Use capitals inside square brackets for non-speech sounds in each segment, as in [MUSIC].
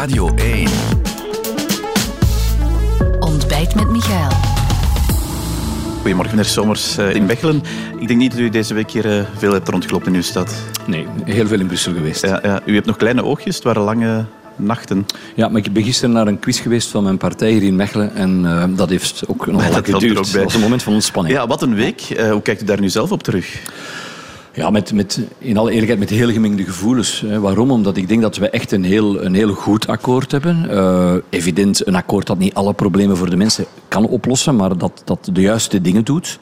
Radio 1. Ontbijt met Michael. Goedemorgen, meneer Somers eh, in Bechelen. Ik denk niet dat u deze week hier eh, veel hebt rondgelopen in uw stad. Nee, heel veel in Brussel geweest. Ja, ja. U hebt nog kleine oogjes, het waren lange nachten. Ja, maar ik ben gisteren naar een quiz geweest van mijn partij hier in Mechelen. En uh, dat heeft ook [LAUGHS] nog lang geduurd. Dat was een moment van ontspanning. Ja, wat een week. Uh, hoe kijkt u daar nu zelf op terug? Ja, met, met, in alle eerlijkheid met heel gemengde gevoelens. Waarom? Omdat ik denk dat we echt een heel, een heel goed akkoord hebben. Uh, evident een akkoord dat niet alle problemen voor de mensen kan oplossen, maar dat, dat de juiste dingen doet.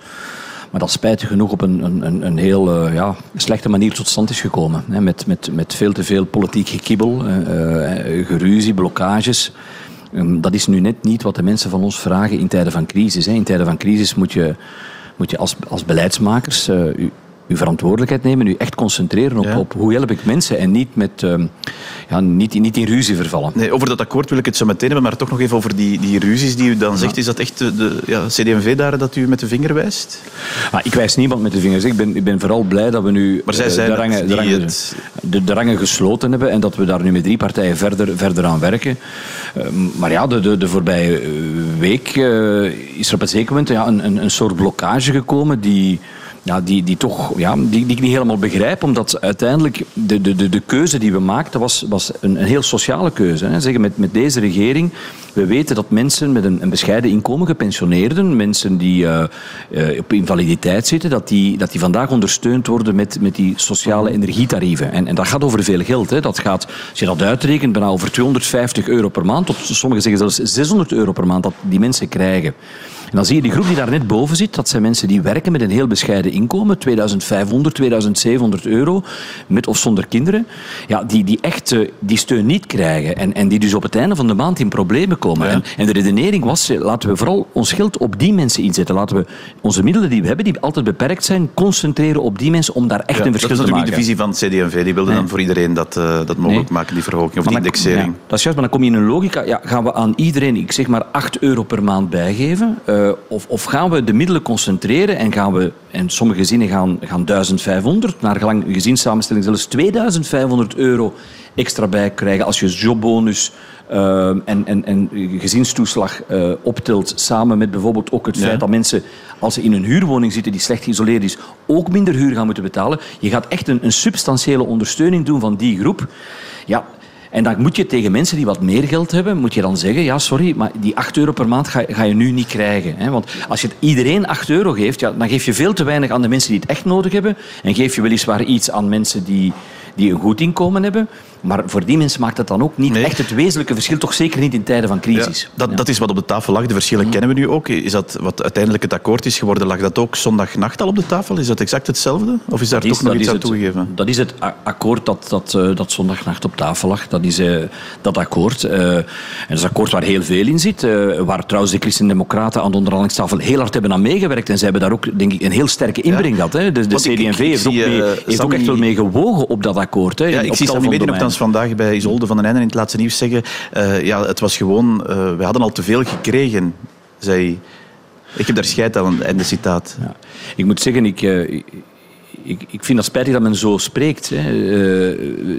Maar dat spijtig genoeg op een, een, een heel uh, ja, slechte manier tot stand is gekomen. Hè, met, met, met veel te veel politiek gekibbel, uh, geruzie, blokkages. Um, dat is nu net niet wat de mensen van ons vragen in tijden van crisis. In tijden van crisis moet je, moet je als, als beleidsmakers uw verantwoordelijkheid nemen, u echt concentreren op, ja. op hoe help ik mensen en niet, met, uh, ja, niet, niet in ruzie vervallen. Nee, over dat akkoord wil ik het zo meteen hebben, maar toch nog even over die, die ruzies die u dan ja. zegt. Is dat echt de, de ja, CD&V daar dat u met de vinger wijst? Ah, ik wijs niemand met de vinger. Ik ben, ik ben vooral blij dat we nu maar zij zijn de, rangen, de, rangen, het... de, de, rangen gesloten hebben en dat we daar nu met drie partijen verder, verder aan werken. Uh, maar ja, de, de, de voorbije week uh, is er op een zeker moment ja, een, een, een soort blokkage gekomen die ja, die, die, toch, ja, die, die ik niet helemaal begrijp. Omdat uiteindelijk de, de, de, de keuze die we maakten was, was een, een heel sociale keuze. Hè. Zeggen, met, met deze regering, we weten dat mensen met een, een bescheiden inkomen, gepensioneerden, mensen die uh, uh, op invaliditeit zitten, dat die, dat die vandaag ondersteund worden met, met die sociale energietarieven. En, en dat gaat over veel geld. Hè. Dat gaat, als je dat uitrekent, bijna over 250 euro per maand. Tot, sommigen zeggen zelfs 600 euro per maand dat die mensen krijgen. En dan zie je die groep die daar net boven zit, dat zijn mensen die werken met een heel bescheiden inkomen, 2500, 2700 euro, met of zonder kinderen, ja, die, die echt die steun niet krijgen en, en die dus op het einde van de maand in problemen komen. Ja. En, en, de redenering was, laten we vooral ons geld op die mensen inzetten. Laten we onze middelen die we hebben, die altijd beperkt zijn, concentreren op die mensen om daar echt ja, een verschil te maken. Dat is natuurlijk niet de visie van het CD&V. Die wilden nee. dan voor iedereen dat, uh, dat mogelijk nee. maken, die verhoging of die indexering. Ja, dat is juist, maar dan kom je in een logica. Ja, gaan we aan iedereen, ik zeg maar, 8 euro per maand bijgeven? Uh, of, of, gaan we de middelen concentreren en gaan we, en sommige gezinnen gaan, gaan 1500, naar gelang gezinssamenstelling zelfs 2500 euro extra bij krijgen als je jobbonus uh, en, en, en gezinstoeslag uh, optelt, samen met bijvoorbeeld ook het feit dat mensen, als ze in een huurwoning zitten die slecht geïsoleerd is, ook minder huur gaan moeten betalen. Je gaat echt een, een substantiële ondersteuning doen van die groep. Ja, en dan moet je tegen mensen die wat meer geld hebben, moet je dan zeggen, ja sorry, maar die 8 euro per maand ga, ga je nu niet krijgen. Hè? Want als je iedereen 8 euro geeft, ja, dan geef je veel te weinig aan de mensen die het echt nodig hebben. En geef je weliswaar iets aan mensen die, die een goed inkomen hebben. Maar voor die mensen maakt het dan ook niet nee. echt het wezenlijke verschil. Toch zeker niet in tijden van crisis. Ja, dat, ja. dat, is wat op de tafel lag. De verschillen mm. kennen we nu ook. Is dat wat uiteindelijk het akkoord is geworden? Lag dat ook zondagnacht al op de tafel? Is dat exact hetzelfde? Of is daar dat toch is, nog iets aan toegegeven? Dat is het akkoord dat, dat, uh, dat zondagnacht op tafel lag. Dat is uh, dat akkoord. Uh, en dat is een akkoord waar heel veel in zit. waar trouwens de Christen-Democraten aan de onderhandelingstafel heel hard hebben aan meegewerkt. En zij hebben daar ook denk ik, een heel sterke inbreng gehad. Hè. De, de CD&V heeft, ook, mee, heeft ook echt wel mee gewogen op dat akkoord. Hè, ja, ik zie Sammy Medin nogthans vandaag bij Isolde van den Einde in het laatste nieuws zeggen... Uh, ja, het was gewoon... Uh, we hadden al te veel gekregen, zei Ik heb daar scheid aan, einde citaat. Ja. Ik moet zeggen, ik... Uh, ik, ik, vind het spijtig dat men zo spreekt. Hè.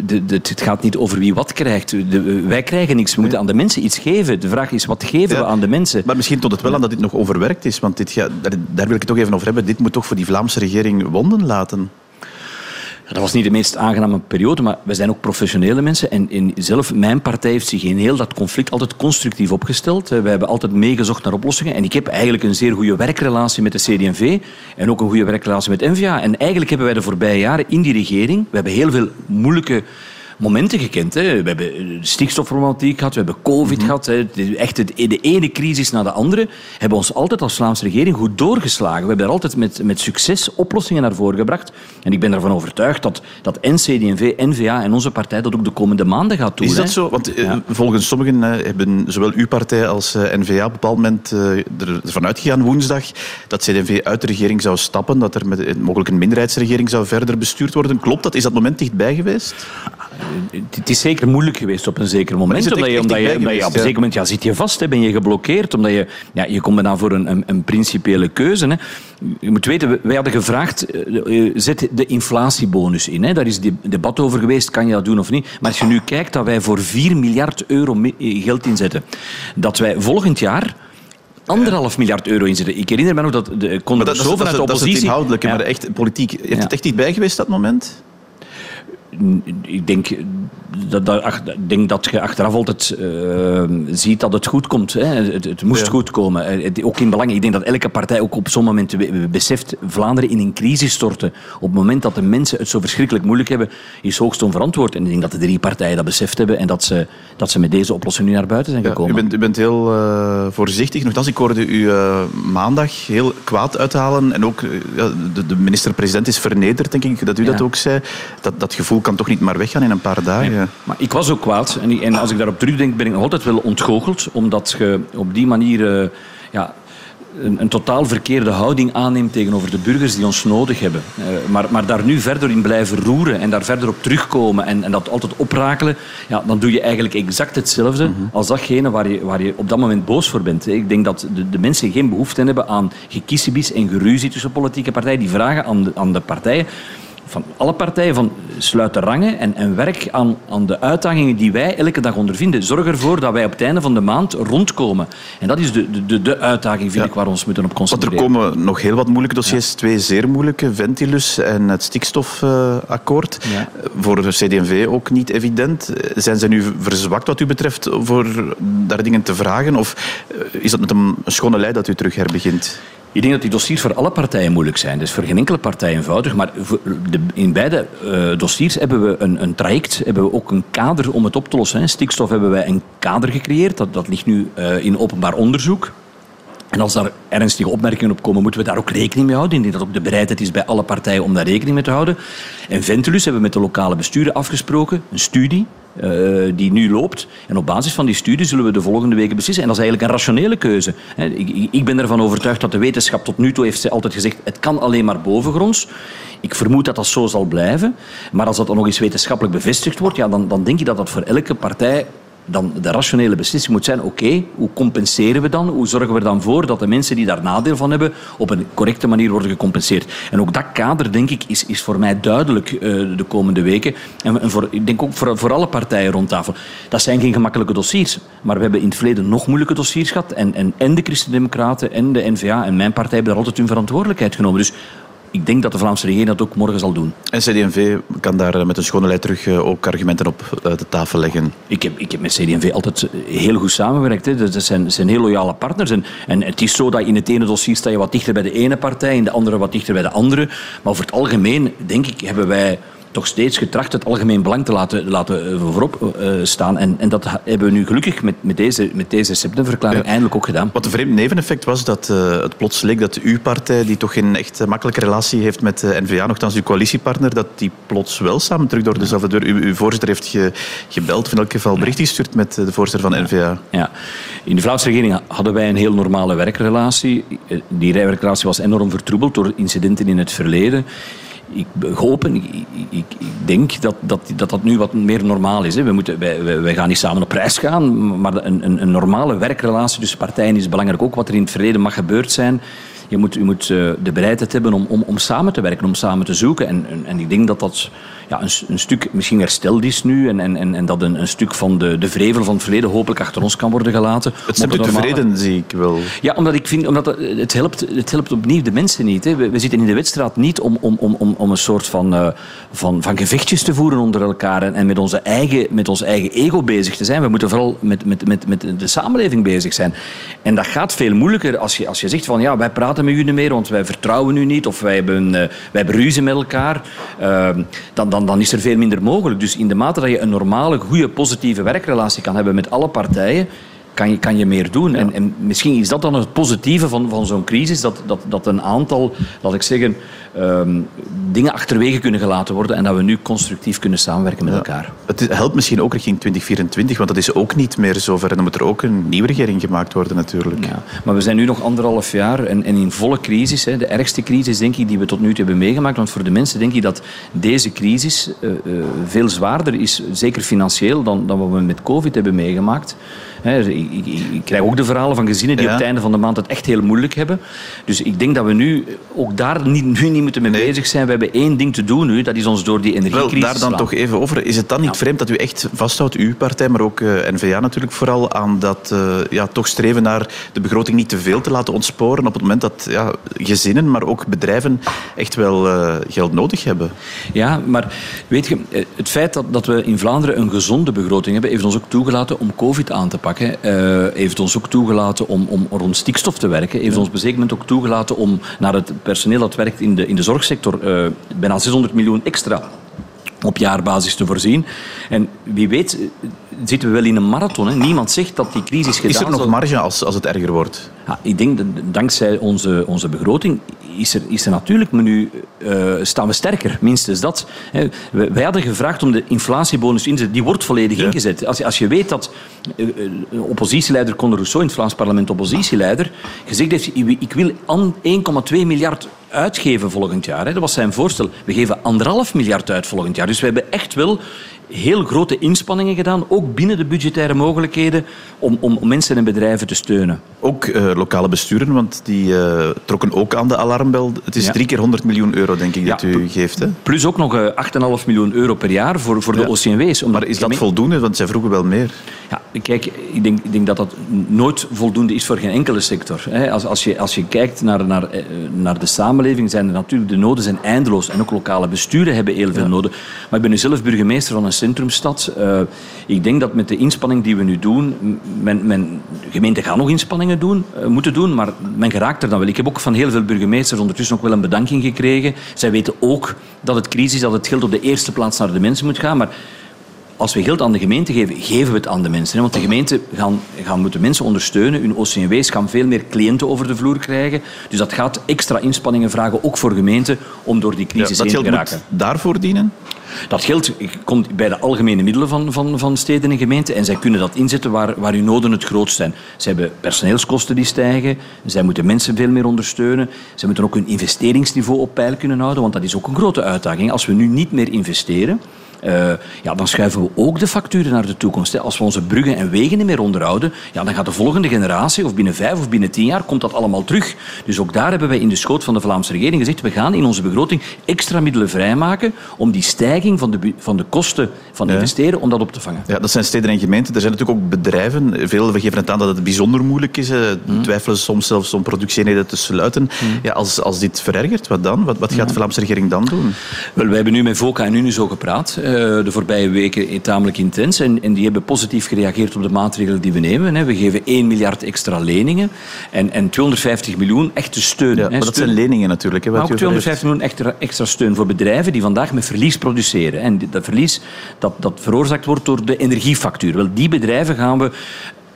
De, de, het gaat niet over wie wat krijgt. De, wij krijgen niks. We moeten aan de mensen iets geven. De vraag is, wat geven ja, we aan de mensen? Maar misschien tot het wel aan dat dit nog overwerkt is. Want dit daar, daar wil ik het toch even over hebben. Dit moet toch voor die Vlaamse regering wonden laten? Dat was niet de meest aangename periode, maar we zijn ook professionele mensen. En in zelf, mijn partij heeft zich in heel dat conflict altijd constructief opgesteld. We hebben altijd meegezocht naar oplossingen. En ik heb eigenlijk een zeer goede werkrelatie met de CD&V en ook een goede werkrelatie met NVA. En eigenlijk hebben wij de voorbije jaren in die regering, we hebben heel veel moeilijke momenten gekend. Hè. We hebben de stikstofproblematiek gehad, we hebben covid mm -hmm. gehad. Hè. Echt de ene crisis na de andere. Hebben ons altijd als Vlaamse regering goed doorgeslagen. We hebben daar altijd met, met succes oplossingen naar voren gebracht. En ik ben ervan overtuigd dat, dat NCDNV, NVA en onze partij dat ook de komende maanden gaat doen. Is dat hè. zo? Want ja. volgens sommigen hebben zowel uw partij als NVA op een bepaald moment ervan uitgegaan woensdag dat CDV uit de regering zou stappen, dat er met mogelijk een minderheidsregering zou verder bestuurd worden. Klopt dat? Is dat moment dichtbij geweest? Het is zeker moeilijk geweest op een zeker moment. Omdat echt- je, omdat je, dichtbij omdat je op een zeker moment ja, zit je vast, hè, ben je geblokkeerd. Omdat je, ja, je komt dan voor een, een, een principiële keuze. Hè. Je moet weten, we- wij hadden gevraagd, eh, eh, zet de inflatiebonus in. Hè. Daar is de- debat over geweest, kan je dat doen of niet. Maar als je nu kijkt dat wij voor 4 miljard euro eh, geld inzetten, dat wij volgend jaar... Anderhalf miljard euro inzetten. Ik herinner me nog dat de kon Maar dat, zo vanuit de dat is het oppositie. inhoudelijke, Ja. maar echt politiek. Heeft Ja. het echt dichtbij geweest, dat moment? Ik denk dat, dat, denk dat je achteraf altijd eh, ziet dat het goed komt. Hè. Het, het moest Ja. goed komen. Eh, het- ook in belang. Ik denk dat elke partij ook op zo'n moment be- beseft Vlaanderen in een crisis storten. Op het moment dat de mensen het zo verschrikkelijk moeilijk hebben, is hoogst onverantwoord. En ik denk dat de drie partijen dat beseft hebben en dat ze, dat ze met deze oplossing nu naar buiten zijn Ja, gekomen. u, bent, u bent heel eh, voorzichtig. Nogthans, ik hoorde u maandag heel kwaad uithalen. En ook ja, de, de minister-president is vernederd, denk ik, dat u dat Ja. ook zei. Dat, dat gevoel kan toch niet maar weggaan in een paar dagen? Maar ik was ook kwaad. En, ik- en als ik daarop terugdenk, ben ik nog altijd wel ontgoocheld. Omdat je op die manier eh, ja, een, een totaal verkeerde houding aanneemt tegenover de burgers die ons nodig hebben. Eh, maar, maar daar nu verder in blijven roeren en daar verder op terugkomen en, en dat altijd oprakelen, ja, dan doe je eigenlijk exact hetzelfde als datgene waar je, waar je op dat moment boos voor bent. Ik denk dat de, de mensen geen behoefte hebben aan gekiesebis en geruzie tussen politieke partijen. Die vragen aan de, aan de partijen van alle partijen van sluit de rangen en, en werk aan, aan de uitdagingen die wij elke dag ondervinden. Zorg ervoor dat wij op het einde van de maand rondkomen. En dat is de, de- de, uitdaging, vind Ja. ik, waar we ons moeten op Want er concentreren. komen nog heel wat moeilijke dossiers. Twee zeer moeilijke, Ventilus en het stikstofakkoord. Ja. Voor de CD&V ook niet evident. Zijn ze nu verzwakt wat u betreft voor daar dingen te vragen? Of eh, is dat met een schone lei dat u terug herbegint? Ik denk dat die dossiers voor alle partijen moeilijk zijn. Dus voor geen enkele partij eenvoudig. Maar in beide eh, dossiers hebben we een, een traject, hebben we ook een kader om het op te lossen. Stikstof hebben wij een kader gecreëerd. Dat, dat ligt nu eh, in openbaar onderzoek. En als daar ernstige opmerkingen op komen, moeten we daar ook rekening mee houden. Ik denk dat ook de bereidheid is bij alle partijen om daar rekening mee te houden. En Ventilus hebben we met de lokale besturen afgesproken, een studie eh, die nu loopt. En op basis van die studie zullen we de volgende weken beslissen. En dat is eigenlijk een rationele keuze. Ik- ik ben ervan overtuigd dat de wetenschap tot nu toe heeft altijd gezegd het kan alleen maar bovengronds. Ik vermoed dat dat zo zal blijven. Maar als dat dan nog eens wetenschappelijk bevestigd wordt, ja, dan, dan denk ik dat dat voor elke partij dan de rationele beslissing moet zijn, oké, hoe compenseren we dan? Hoe zorgen we er dan voor dat de mensen die daar nadeel van hebben op een correcte manier worden gecompenseerd? En ook dat kader, denk ik, is, is voor mij duidelijk eh, de komende weken. En, voor, ik denk ook voor, voor alle partijen rond tafel. Dat zijn geen gemakkelijke dossiers. Maar we hebben in het verleden nog moeilijke dossiers gehad. En, en, en de Christen-Democraten en de N-VA en mijn partij hebben daar altijd hun verantwoordelijkheid genomen. Dus ik denk dat de Vlaamse regering dat ook morgen zal doen. En CD&V kan daar eh, met een schone lei terug eh, ook argumenten op eh, de tafel leggen. Ik heb, ik heb met CD&V altijd heel goed samengewerkt. Hè. Dat zijn, zijn heel loyale partners. En, en het is zo dat in het ene dossier sta je wat dichter bij de ene partij, in de andere wat dichter bij de andere. Maar over het algemeen, denk ik, hebben wij toch steeds getracht het algemeen belang te laten, laten eh, voorop eh, staan. En, en dat hebben we nu gelukkig met, met deze, met deze septemberverklaring Ja. eindelijk ook gedaan. Wat een vreemd neveneffect was dat eh, het plots leek dat uw partij, die toch geen echt makkelijke relatie heeft met de N-VA, nogthans uw coalitiepartner, dat die plots wel samen terug door dezelfde deur. Uw, uw voorzitter heeft ge- gebeld, of in elk geval bericht gestuurd met de voorzitter van N-VA. Ja. In de Vlaamse regering hadden wij een heel normale werkrelatie. Die werkrelatie was enorm vertroebeld door incidenten in het verleden. Ik hoop en ik, ik, denk dat dat, dat dat nu wat meer normaal is. Hè. We moeten, wij, wij, gaan niet samen op reis gaan, maar een, een, een normale werkrelatie tussen partijen is belangrijk. Ook wat er in het verleden mag gebeurd zijn. Je moet, je moet eh, de bereidheid hebben om, om, om samen te werken, om samen te zoeken. En, en, en ik denk dat dat ja, een, een stuk misschien hersteld is nu en, en, en, dat een, een stuk van de, de vrevel van het verleden hopelijk achter ons kan worden gelaten. Het stemt u normale- tevreden, zie ik wel. ja, omdat ik vind, omdat het, het, helpt, het helpt opnieuw de mensen niet. Hè. We, we zitten in de wedstrijd niet om, om, om, om, om een soort van, eh, van, van gevechtjes te voeren onder elkaar en, en met, onze eigen, met ons eigen ego bezig te zijn. We moeten vooral met, met, met, met de samenleving bezig zijn. En dat gaat veel moeilijker als je, als je zegt van ja, wij praten met u niet meer, want wij vertrouwen u niet of wij hebben, eh, wij hebben ruzie met elkaar. Eh, dan, dan, dan is er veel minder mogelijk. Dus in de mate dat je een normale, goede, positieve werkrelatie kan hebben met alle partijen, kan, je, kan je meer doen. En, en misschien is dat dan het positieve van, van zo'n crisis, dat, dat, dat een aantal, laat ik zeggen, ehm, dingen achterwege kunnen gelaten worden en dat we nu constructief kunnen samenwerken met elkaar. Het helpt misschien ook richting 2024, want dat is ook niet meer zover. En dan moet er ook een nieuwe regering gemaakt worden natuurlijk. Ja, maar we zijn nu nog anderhalf jaar en, en in volle crisis. Hè, de ergste crisis denk ik die we tot nu toe hebben meegemaakt. Want voor de mensen denk ik dat deze crisis uh, uh, veel zwaarder is, zeker financieel, dan, dan wat we met COVID hebben meegemaakt. Ik, ik, ik, krijg ook de verhalen van gezinnen die op het einde van de maand het echt heel moeilijk hebben. Dus ik denk dat we nu ook daar niet, nu niet moeten mee bezig zijn. We hebben één ding te doen nu, dat is ons door die energiecrisis Wel, daar dan toch even over. Is het dan niet vreemd dat u echt vasthoudt, uw partij, maar ook uh, N-VA natuurlijk vooral, aan dat uh, ja, toch streven naar de begroting niet te veel te laten ontsporen op het moment dat ja, gezinnen, maar ook bedrijven echt wel uh, geld nodig hebben? Ja, maar weet je, het feit dat, dat we in Vlaanderen een gezonde begroting hebben, heeft ons ook toegelaten om COVID aan te pakken. Heeft ons ook toegelaten om, om rond stikstof te werken. Heeft ja. ons op een zeker moment ook toegelaten om naar het personeel dat werkt in de, in de zorgsector bijna 600 miljoen extra op jaarbasis te voorzien. En wie weet zitten we wel in een marathon. Hè. Niemand zegt dat die crisis gedaan is. er nog marge als, als het erger wordt? Ja, ik denk, dat dankzij onze, onze begroting is er, is er natuurlijk, maar nu uh, staan we sterker, minstens dat. Hè. Wij hadden gevraagd om de inflatiebonus in te zetten. Die wordt volledig ja. ingezet. Als, als je weet dat uh, oppositieleider Conor Rousseau in het Vlaams parlement, oppositieleider, gezegd heeft, ik wil 1,2 miljard uitgeven volgend jaar. Hè. Dat was zijn voorstel. We geven anderhalf miljard uit volgend jaar. Dus we hebben echt wel heel grote inspanningen gedaan, ook binnen de budgettaire mogelijkheden, om, om, om mensen en bedrijven te steunen. Ook uh, lokale besturen, want die uh, trokken ook aan de alarmbel. Het is ja. drie keer 100 miljoen euro, denk ik, ja, dat u geeft. Hè? Plus ook nog uh, 8,5 miljoen euro per jaar voor, voor ja. de OCMW's. Maar is dat voldoende? Want zij vroegen wel meer. Ja, kijk, ik denk, ik denk dat dat nooit voldoende is voor geen enkele sector. Als, als, je, als je kijkt naar, naar, naar de samenleving, zijn er natuurlijk de noden zijn eindeloos. En ook lokale besturen hebben heel veel noden. Maar ik ben nu zelf burgemeester van een centrumstad. Uh, ik denk dat met de inspanning die we nu doen, men, gemeente gaat nog inspanningen doen, uh, moeten doen, maar men geraakt er dan wel. Ik heb ook van heel veel burgemeesters ondertussen ook wel een bedanking gekregen. Zij weten ook dat het crisis, dat het geld op de eerste plaats naar de mensen moet gaan, maar als we geld aan de gemeente geven, geven we het aan de mensen. Want de gemeenten gaan, gaan moeten mensen ondersteunen. Hun OCMW's gaan veel meer cliënten over de vloer krijgen. Dus dat gaat extra inspanningen vragen, ook voor gemeenten, om door die crisis ja, heen te geraken. Daarvoor dienen? Dat geld komt bij de algemene middelen van, van, van steden en gemeenten en zij kunnen dat inzetten waar, waar hun noden het grootst zijn. Ze hebben personeelskosten die stijgen, zij moeten mensen veel meer ondersteunen, zij moeten ook hun investeringsniveau op peil kunnen houden, want dat is ook een grote uitdaging. Als we nu niet meer investeren, uh, ja, dan schuiven we ook de facturen naar de toekomst. Hè. Als we onze bruggen en wegen niet meer onderhouden, ja, dan gaat de volgende generatie, of binnen vijf of binnen tien jaar, komt dat allemaal terug. Dus ook daar hebben wij in de schoot van de Vlaamse regering gezegd, we gaan in onze begroting extra middelen vrijmaken om die stijging van de, van de kosten van ja. investeren, om dat op te vangen. Ja, dat zijn steden en gemeenten. Er zijn natuurlijk ook bedrijven. Veel geven het aan dat het bijzonder moeilijk is. Hmm. Twijfelen soms zelfs om productieeenheden te sluiten. Hmm. Ja, als, als dit verergert, wat dan? Wat, wat gaat de Vlaamse regering dan doen? Wel, wij hebben nu met VOCA en Unizo gepraat de voorbije weken tamelijk intens. En, en, die hebben positief gereageerd op de maatregelen die we nemen. We geven 1 miljard extra leningen en, en 250 miljoen echte steun. Ja, maar dat zijn leningen natuurlijk. Hè, maar ook 250 miljoen extra, extra steun voor bedrijven die vandaag met verlies produceren. En dat verlies dat, dat veroorzaakt wordt door de energiefactuur. Wel, die bedrijven gaan we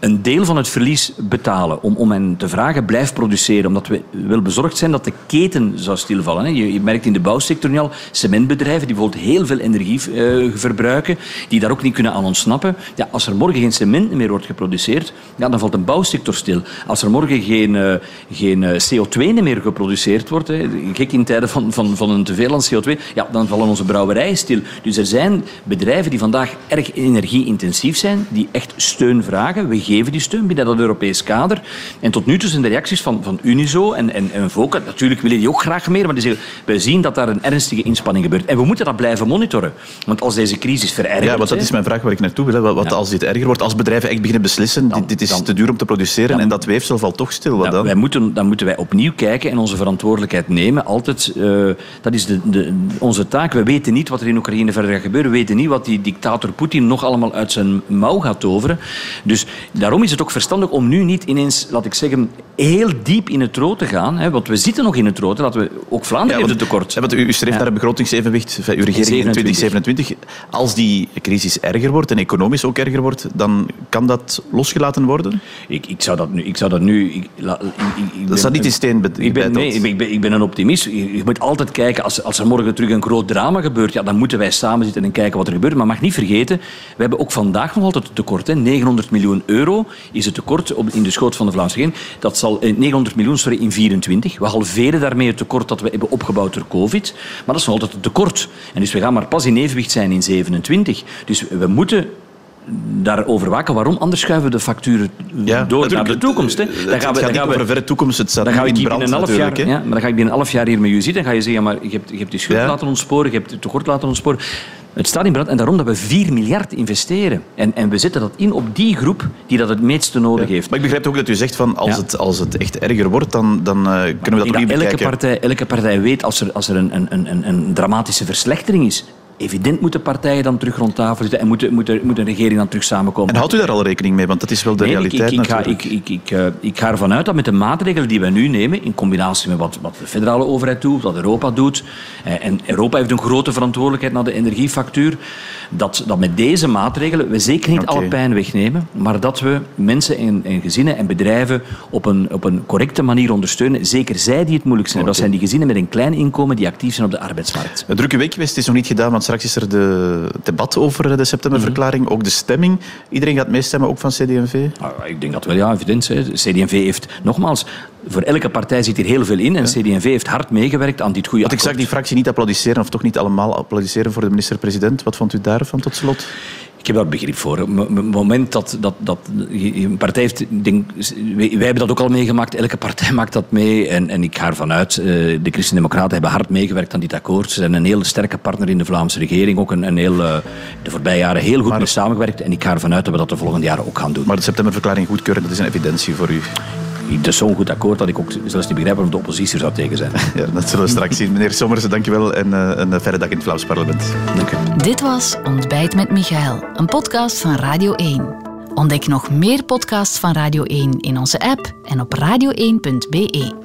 een deel van het verlies betalen. Om, om hen te vragen, blijf produceren. Omdat we wel bezorgd zijn dat de keten zou stilvallen. Je, je merkt in de bouwsector nu al cementbedrijven die bijvoorbeeld heel veel energie uh, verbruiken, die daar ook niet kunnen aan ontsnappen. Ja, als er morgen geen cement meer wordt geproduceerd, ja, dan valt de bouwsector stil. Als er morgen geen, uh, geen CO2 meer geproduceerd wordt, hè, gek in tijden van, van, van een teveel aan CO2, ja, dan vallen onze brouwerijen stil. Dus er zijn bedrijven die vandaag erg energieintensief zijn, die echt steun vragen. We geven die steun binnen dat Europees kader. En tot nu toe zijn de reacties van, van Unizo en, en, en natuurlijk willen die ook graag meer, maar die zeggen, wij zien dat daar een ernstige inspanning gebeurt. En we moeten dat blijven monitoren. Want als deze crisis verergert... Ja, want dat is mijn vraag waar ik naartoe wil. Wat, wat ja. als dit erger wordt, als bedrijven echt beginnen beslissen, dan, dit, dit, is dan, te duur om te produceren dan, en dat weefsel valt toch stil, wat dan? Wij moeten, dan moeten wij opnieuw kijken en onze verantwoordelijkheid nemen. Altijd, uh, dat is de, de, onze taak. We weten niet wat er in Oekraïne verder gaat gebeuren. We weten niet wat die dictator Poetin nog allemaal uit zijn mouw gaat toveren. Dus daarom is het ook verstandig om nu niet ineens, laat ik zeggen, heel diep in het rood te gaan. Hè, want we zitten nog in het rood. Laten we, ook Vlaanderen heeft het tekort. Ja, want u streeft naar een begrotingsevenwicht, uw regering in 2027. Als die crisis erger wordt en economisch ook erger wordt, dan kan dat losgelaten worden? Ik, ik zou dat nu... Ik zou dat nu ik, ik, dat staat niet in steen ik ben, Nee, ik ben, ik ben een optimist. Je, moet altijd kijken, als, als er morgen terug een groot drama gebeurt, ja, dan moeten wij samen zitten en kijken wat er gebeurt. Maar mag niet vergeten, we hebben ook vandaag nog altijd tekort. Hè. 900 miljoen euro is het tekort op, in de schoot van de Vlaamse regering. Dat zal, 900 eh, miljoen sorry, in 24. We halveren daarmee het tekort dat we hebben opgebouwd door COVID. Maar dat is nog altijd een tekort. En dus we gaan maar pas in evenwicht zijn in 27. Dus we moeten daarover waken. Waarom? Anders schuiven we de facturen door naar de toekomst. Hè. Dan gaan we, dan gaan we verre toekomst. Het staat dan ga ik binnen een half jaar, ja, maar dan ga ik binnen een half jaar hier met u zitten. Dan ga je zeggen, maar je hebt, je hebt die schuld laten ontsporen, je hebt het tekort laten ontsporen. Het staat in brand en daarom dat we 4 miljard investeren. En, en we zetten dat in op die groep die dat het meeste nodig heeft. Maar ik begrijp ook dat u zegt van als, het, als het echt erger wordt, dan, dan uh, kunnen we dat opnieuw elke Partij, elke partij weet als er, als er een, een, een, een dramatische verslechtering is, evident moeten partijen dan terug rond tafel zitten en moet, moet, moet een regering dan terug samenkomen. En houdt u daar al rekening mee? Want dat is wel de realiteit ik, ik, ga, ik, ik, ik, uh, ik ga ervan uit dat met de maatregelen die wij nu nemen, in combinatie met wat, wat de federale overheid doet, wat Europa doet, eh, en Europa heeft een grote verantwoordelijkheid naar de energiefactuur, dat, dat met deze maatregelen we zeker niet alle pijn wegnemen, maar dat we mensen en, en, gezinnen en bedrijven op een, op een correcte manier ondersteunen. Zeker zij die het moeilijk zijn. Dat zijn die gezinnen met een klein inkomen die actief zijn op de arbeidsmarkt. Een drukke week geweest is nog niet gedaan, want straks is er de debat over de septemberverklaring, ook de stemming. Iedereen gaat meestemmen, ook van CD&V? Ah, ik denk dat wel, ja, evident. CD&V heeft, nogmaals, voor elke partij zit hier heel veel in en CD&V heeft hard meegewerkt aan dit goede Want ik zag die fractie niet applaudisseren, of toch niet allemaal applaudisseren voor de minister-president. Wat vond u daarvan tot slot? Ik heb daar begrip voor. Op het moment dat, dat, dat een partij heeft... Denk, wij, hebben dat ook al meegemaakt. Elke partij [LAUGHS] maakt dat mee. En, en ik ga ervan uit. Uh, de Christen-Democraten hebben hard meegewerkt aan dit akkoord. Ze zijn een heel sterke partner in de Vlaamse regering. Ook een, een heel, uh, de voorbije jaren heel goed mee samengewerkt. En ik ga ervan uit dat we dat de volgende jaren ook gaan doen. Maar de septemberverklaring goedkeuren, dat is een evidentie voor u? Is zo'n goed akkoord dat ik ook zelfs niet begrijp waarom de oppositie er zou tegen zijn. [LAUGHS] Ja, dat zullen we straks zien. Meneer Sommers, dankjewel en uh, een verre dag in het Vlaams parlement. Dank u. Dit was Ontbijt met Michael, een podcast van Radio 1. Ontdek nog meer podcasts van Radio 1 in onze app en op radio1.be.